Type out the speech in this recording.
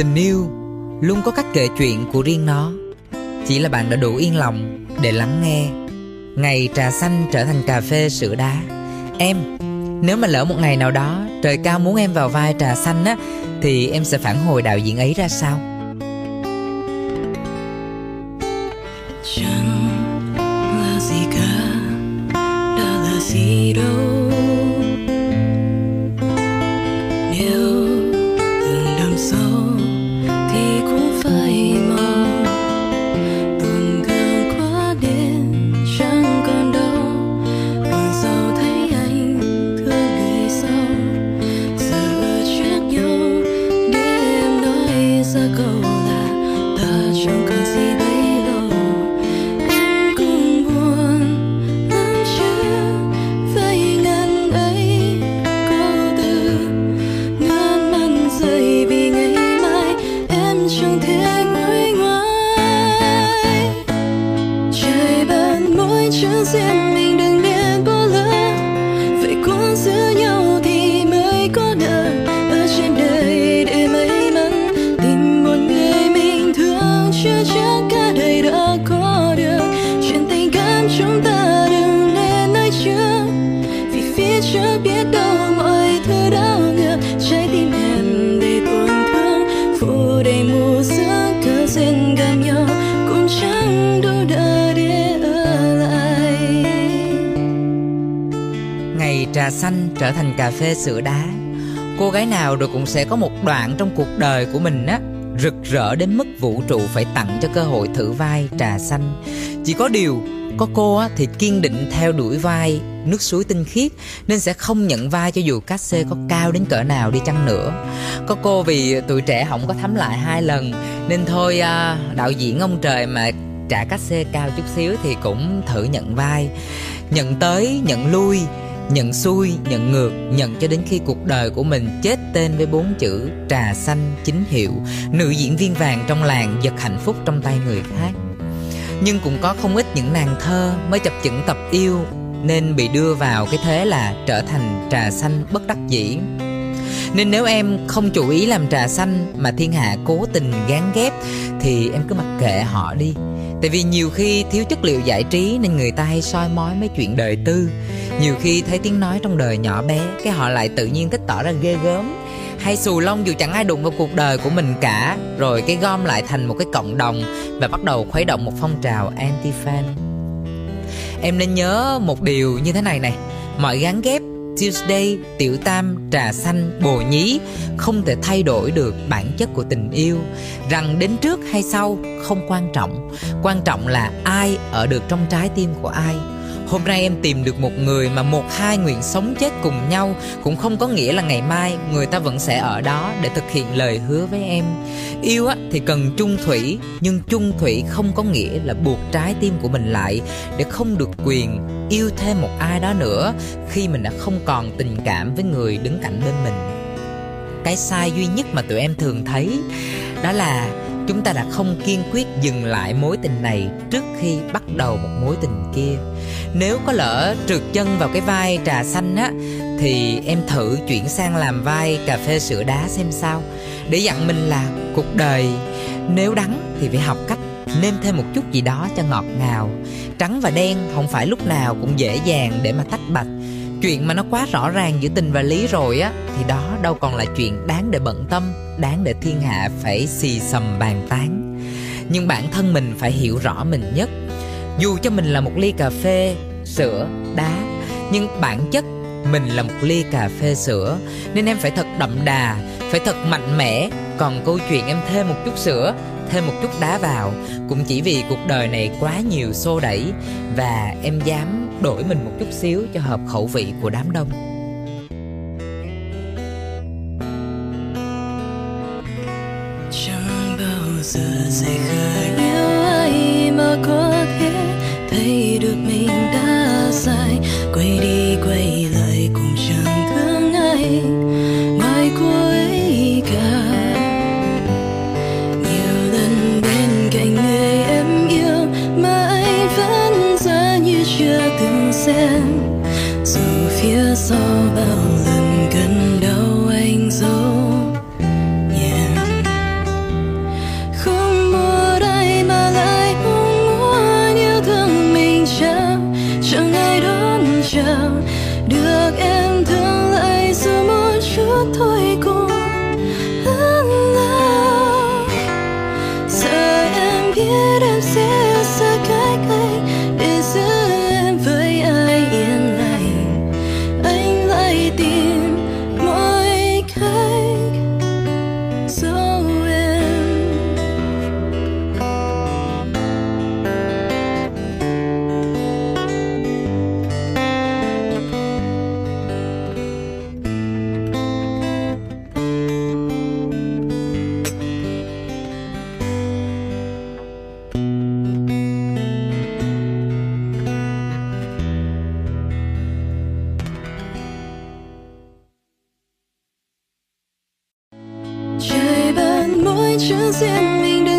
tình yêu, luôn có cách kể chuyện của riêng nó. Chỉ là bạn đã đủ yên lòng để lắng nghe. Ngày trà xanh trở thành cà phê sữa đá. Em, nếu mà lỡ một ngày nào đó trời cao muốn em vào vai trà xanh á, thì em sẽ phản hồi đạo diễn ấy ra sao? Chẳng là gì cả, đã là gì đâu. Trà xanh trở thành cà phê sữa đá. Cô gái nào rồi cũng sẽ có một đoạn trong cuộc đời của mình á rực rỡ đến mức vũ trụ phải tặng cho cơ hội thử vai trà xanh. Chỉ có điều có cô á, thì kiên định theo đuổi vai nước suối tinh khiết, nên sẽ không nhận vai cho dù cát xê có cao đến cỡ nào đi chăng nữa. Có cô vì tuổi trẻ không có thắm lại hai lần, nên thôi à, đạo diễn ông trời mà trả cát xê cao chút xíu thì cũng thử nhận vai. Nhận tới, nhận lui, nhận xuôi, nhận ngược, nhận cho đến khi cuộc đời của mình chết tên với bốn chữ trà xanh chính hiệu, nữ diễn viên vàng trong làng giật hạnh phúc trong tay người khác. Nhưng cũng có không ít những nàng thơ mới chập chững tập yêu nên bị đưa vào cái thế là trở thành trà xanh bất đắc dĩ. Nên nếu em không chủ ý làm trà xanh mà thiên hạ cố tình gán ghép, thì em cứ mặc kệ họ đi. Tại vì nhiều khi thiếu chất liệu giải trí nên người ta hay soi mói mấy chuyện đời tư. Nhiều khi thấy tiếng nói trong đời nhỏ bé, cái họ lại tự nhiên thích tỏ ra ghê gớm. Hay xù lông dù chẳng ai đụng vào cuộc đời của mình cả. Rồi cái gom lại thành một cái cộng đồng và bắt đầu khuấy động một phong trào anti fan em nên nhớ một điều như thế này này mọi gắn ghép Tuesday, tiểu tam, trà xanh, bồ nhí không thể thay đổi được bản chất của tình yêu. Rằng đến trước hay sau không quan trọng, quan trọng là ai ở được trong trái tim của ai. Hôm nay em tìm được một người mà một hai nguyện sống chết cùng nhau cũng không có nghĩa là ngày mai người ta vẫn sẽ ở đó để thực hiện lời hứa với em. Yêu á thì cần chung thủy, nhưng chung thủy không có nghĩa là buộc trái tim của mình lại để không được quyền yêu thêm một ai đó nữa khi mình đã không còn tình cảm với người đứng cạnh bên mình. Cái sai duy nhất mà tụi em thường thấy đó là chúng ta đã không kiên quyết dừng lại mối tình này trước khi bắt đầu một mối tình kia. Nếu có lỡ trượt chân vào cái vai trà xanh á, thì em thử chuyển sang làm vai cà phê sữa đá xem sao. Để dặn mình là cuộc đời, nếu đắng thì phải học cách nêm thêm một chút gì đó cho ngọt ngào. Trắng và đen không phải lúc nào cũng dễ dàng để mà tách bạch chuyện mà nó quá rõ ràng giữa tình và lý rồi á, thì đó đâu còn là chuyện đáng để bận tâm, đáng để thiên hạ phải xì xầm bàn tán. Nhưng bản thân mình phải hiểu rõ mình nhất. Dù cho mình là một ly cà phê, sữa, đá, nhưng bản chất mình là một ly cà phê, sữa, nên em phải thật đậm đà, phải thật mạnh mẽ. Còn câu chuyện em thêm một chút sữa thêm một chút đá vào. Cũng chỉ vì cuộc đời này quá nhiều xô đẩy và em dám đổi mình một chút xíu cho hợp khẩu vị của đám đông. Chẳng bao giờ sẽ khơi nếu ai mà có thể thấy được mình đã sai quay đi. about mỗi chữ